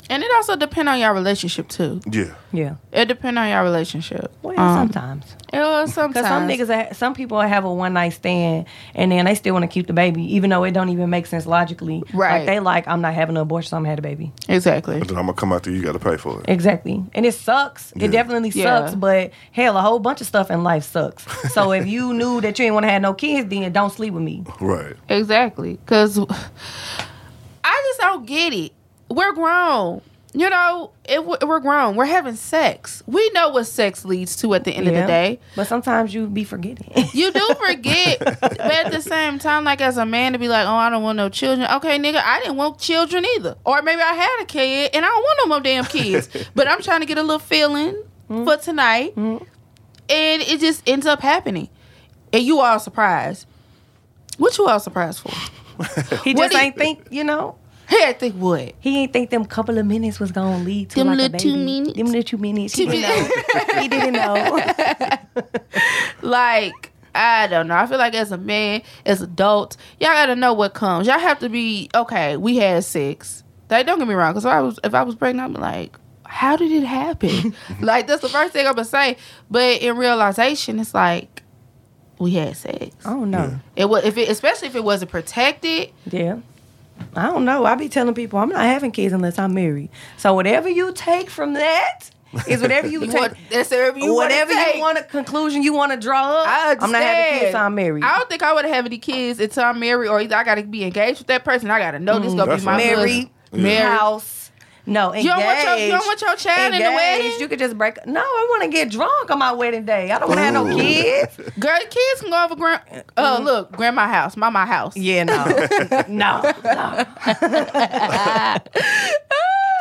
And it also depend on your relationship too. Yeah, Yeah. It depend on your relationship. Well, Um, sometimes. It was sometimes. Because some niggas, some people have a one night stand and then they still want to keep the baby, even though it don't even make sense logically. Right. Like they like, I'm not having an abortion, so I'm gonna have a baby. exactly. but then I'm gonna come out there. You got to pay for it. Exactly. And it sucks. Yeah. It definitely Yeah. sucks. But hell, a whole bunch of stuff in life sucks. so if you <laughs> knew that you didn't want to have no kids, then don't sleep with me. Right. Exactly. Because I just don't get it. We're grown. You know, it, we're grown. We're having sex. We know what sex leads to at the end of the day. But sometimes you be forgetting. You do <laughs> forget, but at the same time, like as a man to be like, "Oh, I don't want no children." Okay, nigga, I didn't want children either, or maybe I had a kid and I don't want no more damn kids. <laughs> but I'm trying to get a little feeling mm-hmm. for tonight, mm-hmm. and it just ends up happening, and you all surprised. What you all surprised for? <laughs> he just ain't think, you know. Hey, I think what? He ain't think them couple of minutes was gonna lead to Them like a little two baby. minutes? Them little two minutes. He didn't know. he didn't know. <laughs> <laughs> like I don't know. I feel like as a man, as adults, y'all gotta know what comes. Y'all have to be okay. We had sex. Like, don't get me wrong, because if I was if I was pregnant, I'd be like, how did it happen? <laughs> like that's the first thing I'm gonna say. But in realization, it's like we had sex. I don't know. It was if it, especially if it wasn't protected. Yeah. I don't know. I be telling people I'm not having kids unless I'm married. So whatever you take from that is whatever you <laughs> You take. want, that's whatever you whatever wanna you take. want a conclusion you want to draw up. I I'm not having kids. So I'm married. I don't think I would have any kids until I'm married, or either I got to be engaged with that person. I got to know this mm. gonna be my right. married, husband. Married. house. No, engaged. You don't want your- you don't want your child in the Engaged. wedding? You could just break. No, I want to get drunk on my wedding day. I don't want to have no kids. <laughs> Girl, the kids can go over grand. Uh, look, grandma house, mama house. Yeah, no, <laughs> no, no. <laughs>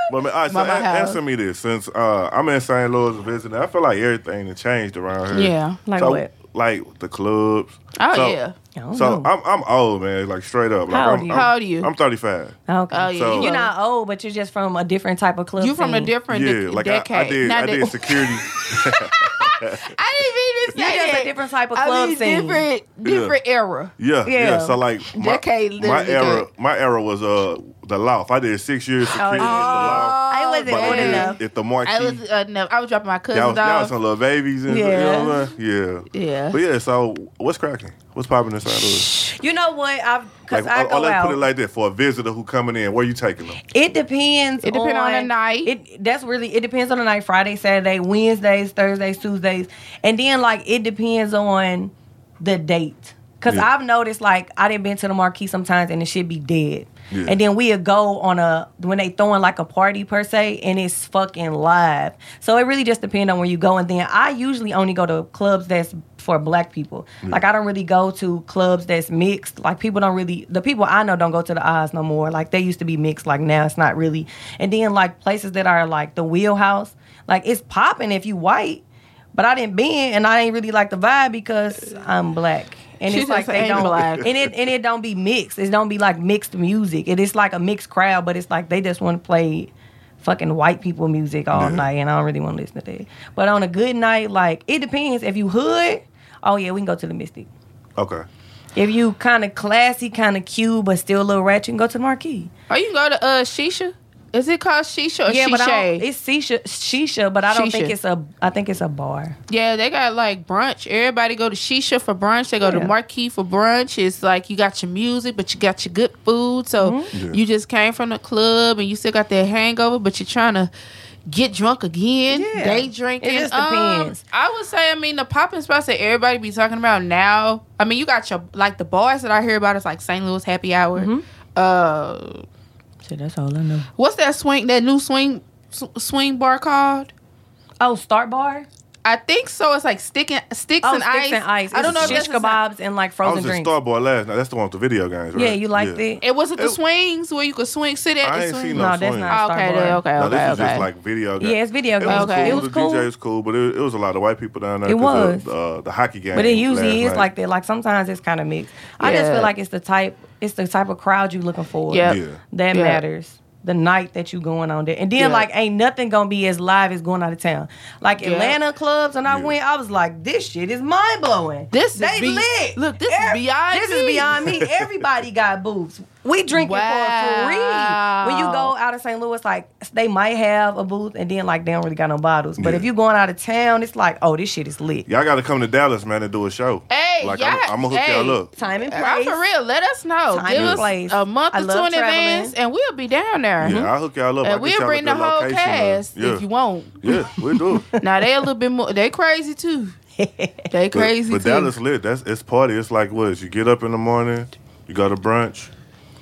But man, all right, so Mama a- house. answer me this: since uh, I'm in St. Louis visiting, I feel like everything has changed around here. Yeah. Like so, what? Like the clubs. Oh So- yeah. I don't So know. I'm I'm old man, like straight up. Like, How old I'm, are you? I'm- How old are you? I'm 35. Okay. Oh yeah. So- you You're not old, but you're just from a different type of club. You from a scene. different Yeah, de- like I, decade. I did Not I de- did security. <laughs> <laughs> I didn't mean to say You're just a that. different type of I club mean, scene. different, different era. Yeah, yeah, Yeah. So like my, Decade my literally era, good. my era was uh the loft. I did six years security at the loft. I wasn't But old did enough. at the marquee. I was uh, no, I was dropping my cousins Y'all was, y'all was some little babies and Yeah. you know what Yeah. Yeah. But yeah, so what's cracking? What's popping inside of us? You know what? I've because Like, I or, go or let's out. put it like this: for a visitor who coming in, where you taking them? It depends. It depend on the night. It that's really it depends on the night. Friday, Saturday, Wednesdays, Thursdays, Tuesdays, and then like it depends on the date. Cause Yeah. I've noticed like I didn't been to the marquee sometimes and it should be dead. Yeah. And then we'd go on a when they throwing like a party per se and it's fucking live. So it really just depends on where you go. And then I usually only go to clubs that's for black people. Like I don't really go to clubs that's mixed. Like people don't really the people I know don't go to the Oz no more. Like they used to be mixed. Like now it's not really. And then like places that are like the wheelhouse, like it's popping if you white. But I didn't been and I ain't really like the vibe because I'm black. And it's like they don't black. and it and it don't be mixed. It don't be like mixed music. It is like a mixed crowd, but it's like they just want to play fucking white people music all Yeah. night, and I don't really want to listen to that. But on a good night, like it depends. If you hood, oh yeah, we can go to the Mystic. Okay. If you kind of classy, kind of cute, but still a little ratchet, you can go to the Marquee. Or you can go to uh Shisha. Is it called Shisha or yeah, but I don't, Shisha? it's shisha, shisha, but I don't think it's a. I think it's a bar. Yeah, they got like brunch. Everybody go to Shisha for brunch. They go Yeah. to Marquee for brunch. It's like you got your music, but you got your good food. So Mm-hmm. Yeah. you just came from the club and you still got that hangover, but you're trying to get drunk again. Yeah. Day drinking. It just Um, depends. I would say, I mean, the popping spots that everybody be talking about now. I mean, you got your like the bars that I hear about is like St. Louis Happy Hour. Mm-hmm. Uh, Shit, that's all I know. what's that swing? That new swing s- swing bar called? Oh, Start Bar. I think so. It's like sticking sticks Oh, and sticks ice. and ice. I don't know if It's that's shish the same- kebabs and like frozen drinks. I frozen was in drinks. Start Bar last night. That's the one with the video games, right? Yeah, you liked it. It was it the It- swings where you could swing, sit at I the ain't swing. seen No, no, that's swing. not- Oh, okay, Start Bar. then, okay, No, okay, this was okay. just like video games. Yeah, it's video It was games. Okay. cool. It was the. DJ was cool, but it, it was a lot of white people down there. It 'cause was. of, uh, the hockey game. But it usually is night. like that. Like sometimes it's kind of mixed. I just feel like it's the type. It's the type of crowd you're looking for. Yep. Yeah. that Yeah. matters. The night that you going on there, and then Yeah. like ain't nothing gonna be as live as going out of town. Like Yeah. Atlanta clubs, and I Yeah. went, I was like, this shit is mind blowing. This is they be- lit. look, this is beyond me. This me. is beyond me. <laughs> Everybody got booths. We drinking for free. When you go out of St. Louis, like they might have a booth, and then like they don't really got no bottles. But Yeah. if you're going out of town, it's like, oh, this shit is lit. Y'all got to come to Dallas, man, and do a show. Hey, like y'all- I'm, I'm gonna hook hey. y'all up. Time and place. I'm place. for real. Let us know. Time Give and us place. a month I or two love in advance, and we'll be down there. Yeah, I'll hook y'all up. And get we'll bring the whole location, uh, cast yeah. if you want. Yeah, we do. <laughs> Now they a little bit more. They crazy too. They But, crazy but too. Dallas lit. That's it's party. It's like what? You get up in the morning, you go to brunch,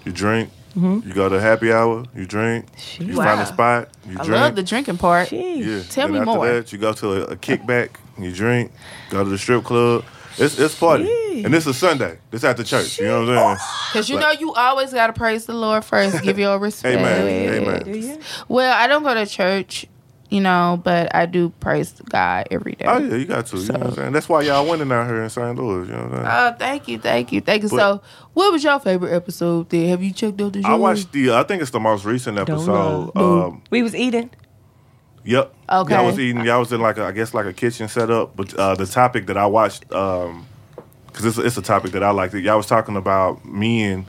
you drink, Mm-hmm. you go to happy hour, you drink, you Wow. find a spot, you I drink. love the drinking part. Yeah. Tell then me after more. That, you go to a, a kickback, you drink, go to the strip club. It's it's party, Sheesh. and this is Sunday. This at the church. You know what I'm saying? Cause you know you always gotta praise the Lord first. Give your <laughs> respect. Amen. Amen. Do you? Well, I don't go to church, you know, but I do praise God every day. Oh yeah, you got to. You know what I'm saying? That's why y'all winning out here in St. Louis. You know what I'm saying? Oh, thank you, thank you, thank you. But- so, what was your favorite episode? There, have you checked out the show? I watched the. Uh, I think it's the most recent episode. Um, We was eating. Yep. Okay. Y'all was eating. Y'all was in like a, I guess like a kitchen setup. But uh, the topic that I watched, um, because it's, it's a topic that I like. Y'all was talking about men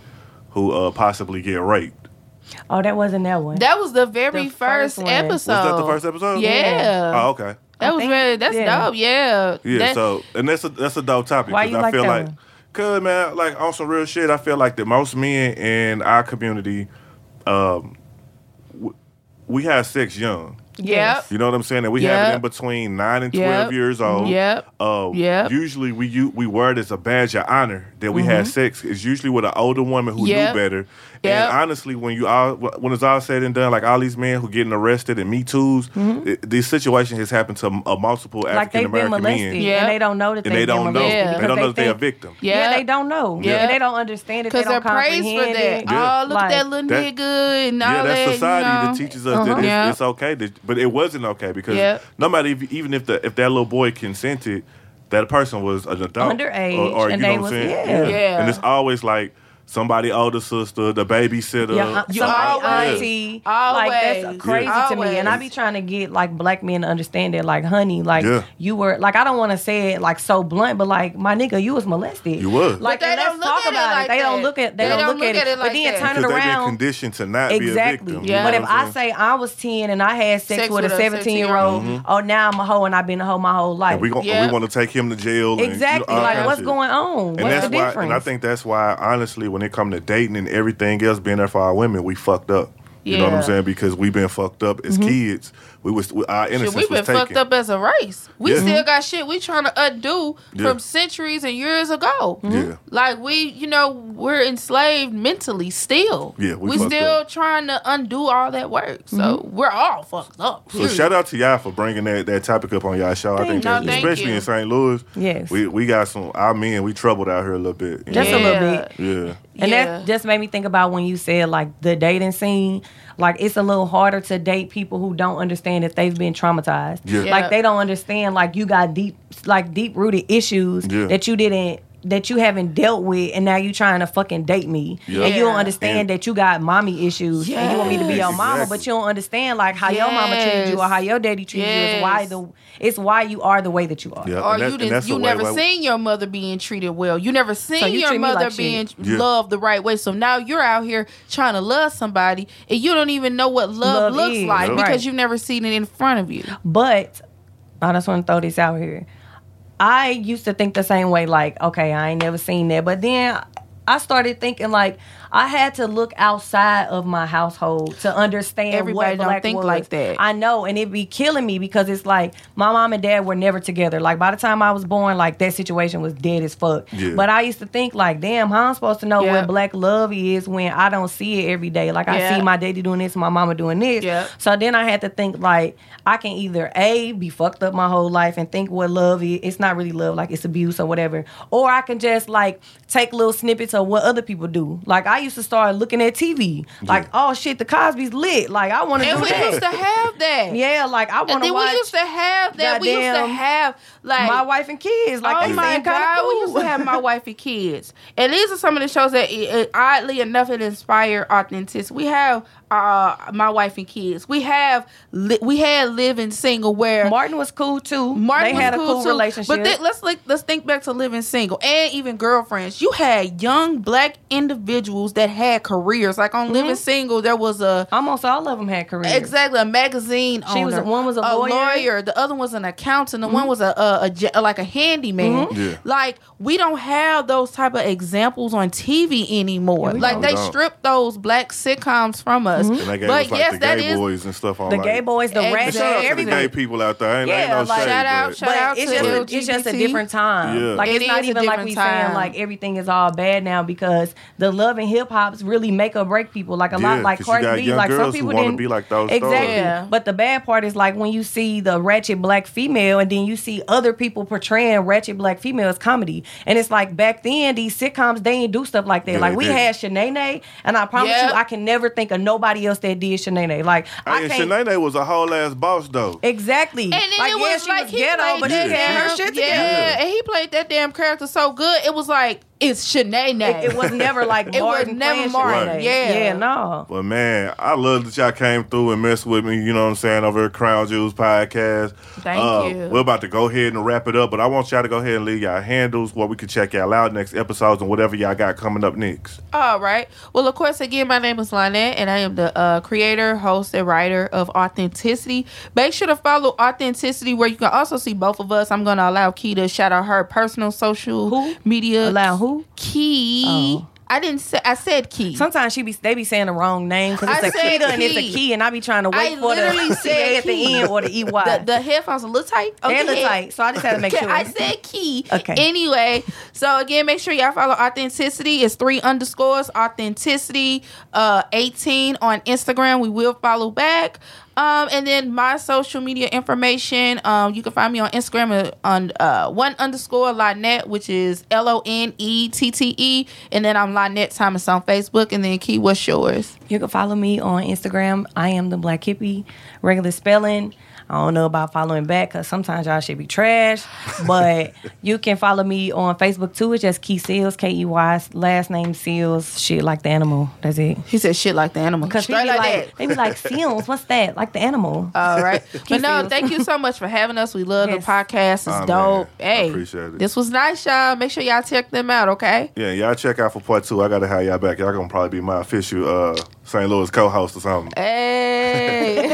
who uh, possibly get raped. Oh, that wasn't that one. That was the very The first, first one. episode. Was that the first episode? Yeah. Oh, okay. That I was think- very. That's yeah. dope. Yeah. Yeah. That- so, and that's a that's a dope topic. Why 'cause you I like feel that like, one? cause man, like on some real shit, I feel like that most men in our community, um, w- we have sex young. Yep. You know what I'm saying? And we have it Yep. in between nine and Yep. twelve years old. Yep. Uh, Yep. Usually we u- we wear it as a badge of honor that we had sex. It's usually with an older woman who Mm-hmm. Yep. knew better. Yep. And honestly, when you all when it's all said and done, like all these men who getting arrested and Me Too's, it- this situation has happened to uh, multiple Mm-hmm. African they've American molested men. Yeah. and they don't know that And they've they don't know. Yeah. They don't know that they're a victim. Yeah. Yeah. they don't know. Yeah. and they don't understand it. Cause they're praised for that. it. Yeah. Oh, look Like, at that little that- nigga and all Yeah, that. that's society you know? that teaches us Uh-huh. that it's, Yeah. it's okay, to, but it wasn't okay because Yeah. no matter if, even if the if that little boy consented, that person was an adult Underage, or, or and you they know what I'm saying? yeah. Yeah. and it's always like somebody older sister, the babysitter. Yeah, You somebody always- auntie. always. Like that's crazy to me. And I be trying to get like black men to understand that, like, honey, like Yeah. you were like I don't want to say it like so blunt, but like my nigga, you was molested. You was. Like But they and let's don't look talk at it about it. like They don't look at they, They don't, look, at it. like but then that. turn it because they've been around. conditioned to not be a Exactly. victim. Yeah. But You if know what I I'm say I was 10 and I had sex, Sex with, with a a 17 year old, 17-year-old. oh, now I'm a hoe and I've been a hoe my whole life. And we, gon- Yeah. we want to take him to jail. and, you know, exactly. like, what's going on? And what's that's the why, difference? and I think that's why, honestly, when it come to dating and everything else being there for our women, we fucked up. You know what I'm saying? Because we've been fucked up as Mm-hmm. kids. We was we, our innocence Shit, we've been taken. fucked up as a race. We Yeah. still got shit we trying to undo Yeah. from centuries and years ago. Mm-hmm. Yeah. Like we, you know, we're enslaved mentally still. Yeah, we we still up. trying to undo all that work. So mm-hmm. we're all fucked up. So period. shout out to y'all for bringing that, that topic up on y'all show. I think you. that, No, thank especially you. in St. Louis, Yes. we we got some our men we troubled out here a little bit. Just know? a little Yeah. bit. yeah. And Yeah. that just made me think about when you said like the dating scene. Like it's a little harder to date people who don't understand that they've been traumatized. Yeah. Yeah. Like they don't understand like you got deep like deep rooted issues Yeah. that you didn't that you haven't dealt with and now you're trying to fucking date me. Yeah. And you don't understand And- that you got mommy issues and you want me to be your Yes. mama, Exactly. but you don't understand like how your mama treated you or how your daddy treated you. It's why the it's why you are the way that you are. Yeah. or that- you didn't, you the way- never way- seen your mother being treated well. You never seen you your mother like being Yeah. loved the right way. So now you're out here trying to love somebody and you don't even know what love, Love looks is, like right. because you've never seen it in front of you. But oh, I just want to throw this out here. I used to think the same way, like, okay, I ain't never seen that. But then I started thinking like I had to look outside of my household to understand Everybody what don't black think was. like that. I know, and it be killing me because it's like my mom and dad were never together. Like by the time I was born, like that situation was dead as fuck. Yeah. But I used to think like, damn, how I'm supposed to know Yeah. what black love is when I don't see it every day. Like I see my daddy doing this, my mama doing this. Yeah. So then I had to think like I can either a be fucked up my whole life and think what love is. It's not really love, like it's abuse or whatever. Or I can just like take little snippets of what other people do. Like I used to start looking at TV, like oh shit, the Cosby's lit. Like I want to And do we that. used to have that. yeah, like I want to watch we used to have that. we used to have like my wife and kids. Like oh my god, cool. we used to have my <laughs> wife and kids, and these are some of the shows that, it, it- oddly enough, it inspired authenticity. We have uh, my wife and kids. We have li- we had living single where Martin was cool too. Martin they was had a cool cool too. relationship. But then, let's like let's think back to living single and even girlfriends. You had young black individuals that had careers. Like on Mm-hmm. living single, there was a Almost all of them had careers. Exactly, a magazine She was- owner. one was a lawyer. the other was an accountant, the one was a, a, a ge- like a handyman. Mm-hmm. Yeah. Like we don't have those type of examples on TV anymore. Yeah, like they We don't. stripped those black sitcoms from us. Mm-hmm. And they gave But us like yes, the that gay is boys and stuff on The like, gay boys, the Exactly. ratchet, Shout out to the everything. gay people out there. Ain't, ain't Yeah, no like- shade, Shout out, but- shout out it's to just it's just a different time. Yeah. Like It it's not even like we time. saying like everything is all bad now because the love and hip hops really make or break people. Like a Yeah, lot like 'cause you Cardi B, like some people wanna didn't be like those exactly. But the bad part is like when you see the ratchet black female and then you see other people portraying ratchet black female as comedy, and it's like back then these sitcoms they didn't do stuff like that. Like we had Sheneneh, and I promise Yeah. you, I can never think of nobody else that did Sheneneh. Like I Hey, can't. Sheneneh was a whole ass boss though. Exactly. And then like, it yeah, was she like was he ghetto, played but she had her damn- shit yeah, and he played that damn character so good. It was like it's Sheneneh. It, it was never like <laughs> It was never playing Martin, Sheneneh. yeah. yeah, no. But man, I love that y'all came through and messed with me. You know what I'm saying over at Krown Jewels podcast. Thank Uh, you. We're about to go ahead and wrap it up, but I want y'all to go ahead and leave y'all handles where we can check y'all out next episodes and whatever y'all got coming up next. All right. Well, of course, again, my name is Lonette, and I am the uh, creator, host, and writer of Authenticity. Make sure to follow Authenticity, where you can also see both of us. I'm going to allow Key to shout out her personal social Who? media. Allow who? Key. Oh. I didn't say. I said Key. Sometimes she be they be saying the wrong name because I it's a said key and it's a key. key, and I be trying to wait I for literally <laughs> the said at the end or the EY. the, the headphones a little tight. They're a little tight, so I just had to make <laughs> sure. I said key. Okay. Anyway, so again, make sure y'all follow authenticity. It's three underscores authenticity uh 18 on Instagram. We will follow back. Um, and then my social media information. Um, you can find me on Instagram on uh one underscore Lonette, which is L O N E T T E, and then I'm Lonette Thomas on Facebook. And then Key, what's yours? You can follow me on Instagram. I am the Black Hippie, regular spelling. I don't know about following back because sometimes y'all should be trash. But <laughs> you can follow me on Facebook too. It's just Key Seals, K E Y, last name Seals, shit like the animal. That's it. He said shit like the animal. Because Straight they be like, like, that. they be like, Seals, what's that? Like the animal. All right. <laughs> but no, Seals. thank you so much for having us. We love Yes. the podcast. It's Aw, man. dope. I Hey, appreciate it. this was nice, y'all. Make sure y'all check them out, okay? Yeah, y'all check out for part two. I gotta have y'all back. Y'all gonna probably be my official uh, St. Louis co-host or something. Hey. <laughs>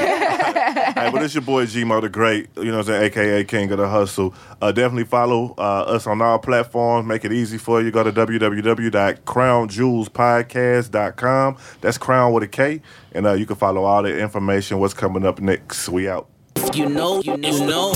hey, but it's your boy G Mo the Great, you know what I'm saying, aka King of the Hustle. Uh, definitely follow uh, us on all platforms. Make it easy for you. Go to www.krownjewelspodcast.com. That's crown with a K. And uh, you can follow all the information, what's coming up next. We out. You know, you know, you know.